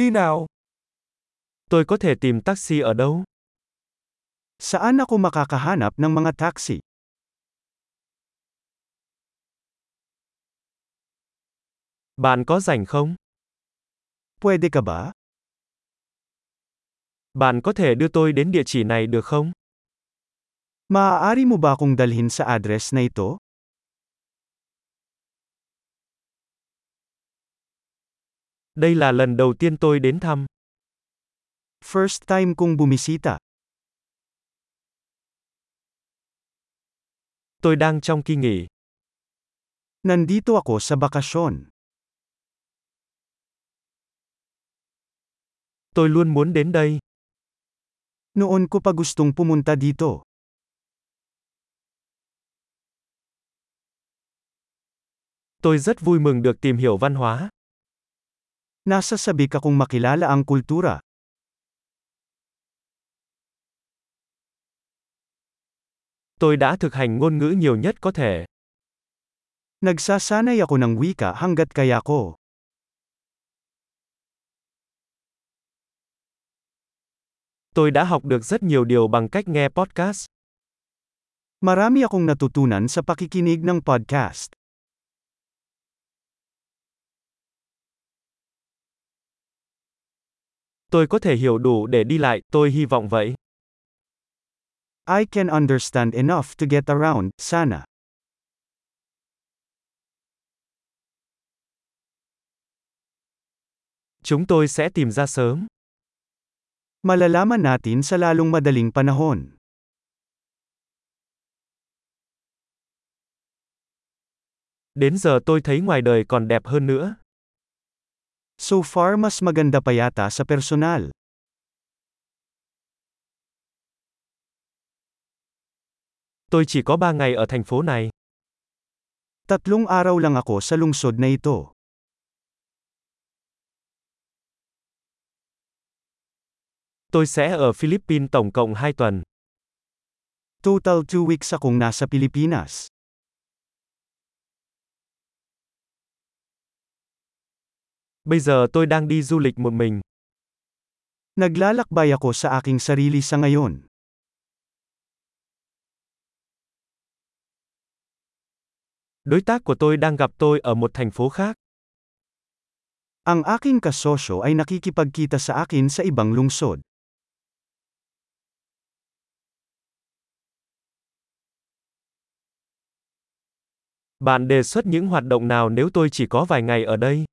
Đi nào. Tôi có thể tìm taxi ở đâu? Saan ako makakahanap ng mga taxi? Bạn có rảnh không? Pwede ka ba? Bạn có thể đưa tôi đến địa chỉ này được không? Maaari mo ba akong dalhin sa address na ito? Đây là lần đầu tiên tôi đến thăm. First time kong bumisita. Tôi đang trong kỳ nghỉ. Nandito ako sa bakasyon. Tôi luôn muốn đến đây. Noon ko pa gustong pumunta dito. Tôi rất vui mừng được tìm hiểu văn hóa. Nasasabik akong makilala ang kultura. Tôi đã thực hành ngôn ngữ nhiều nhất có thể. Nagsasanay ako ng wika hanggat kaya ko. Tôi đã học được rất nhiều điều bằng cách nghe podcast. Marami akong natutunan sa pakikinig ng podcast. Tôi có thể hiểu đủ để đi lại, tôi hy vọng vậy. I can understand enough to get around, sana. Chúng tôi sẽ tìm ra sớm. Malalaman natin sa lalong madaling panahon. Đến giờ tôi thấy ngoài đời còn đẹp hơn nữa. So far mas maganda pa yata sa personal. Tôi chỉ có 3 ngày ở thành phố này. Tatlong araw lang ako sa lungsod na ito. Tôi sẽ ở Philippines tổng cộng 2 tuần. Total 2 weeks akong nasa Pilipinas. Bây giờ tôi đang đi du lịch một mình. Naglalakbay ako sa aking sarili sa ngayon. Đối tác của tôi đang gặp tôi ở một thành phố khác. Ang aking kasosyo ay nakikipagkita sa akin sa ibang lungsod. Bạn đề xuất những hoạt động nào nếu tôi chỉ có vài ngày ở đây?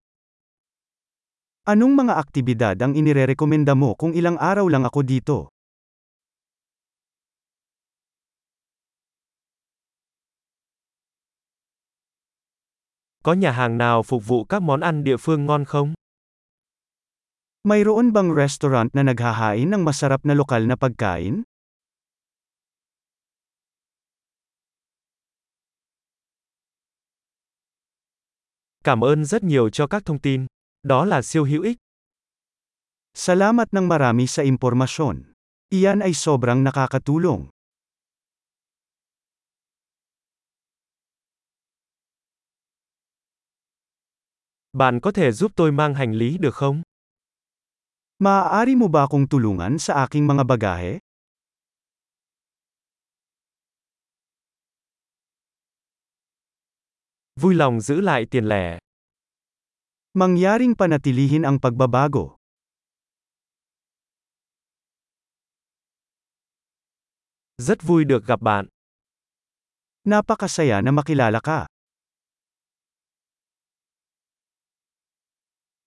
Anong mga aktibidad ang inirerekomenda mo kung ilang araw lang ako dito? Có nhà hàng nào phục vụ các món ăn địa phương ngon không? Mayroon bang restaurant na naghahain ng masarap na lokal na pagkain? Cảm ơn rất nhiều cho các thông tin. Đó là siêu hữu ích. Salamat ng marami sa impormasyon. Iyan ay sobrang nakakatulong. Bạn có thể giúp tôi mang hành lý được không? Maaari mo ba akong tulungan sa aking mga bagahe? Vui lòng giữ lại tiền lẻ. Mangyaring panatilihin ang pagbabago. Rất vui được gặp bạn. Napakasaya na makilala ka.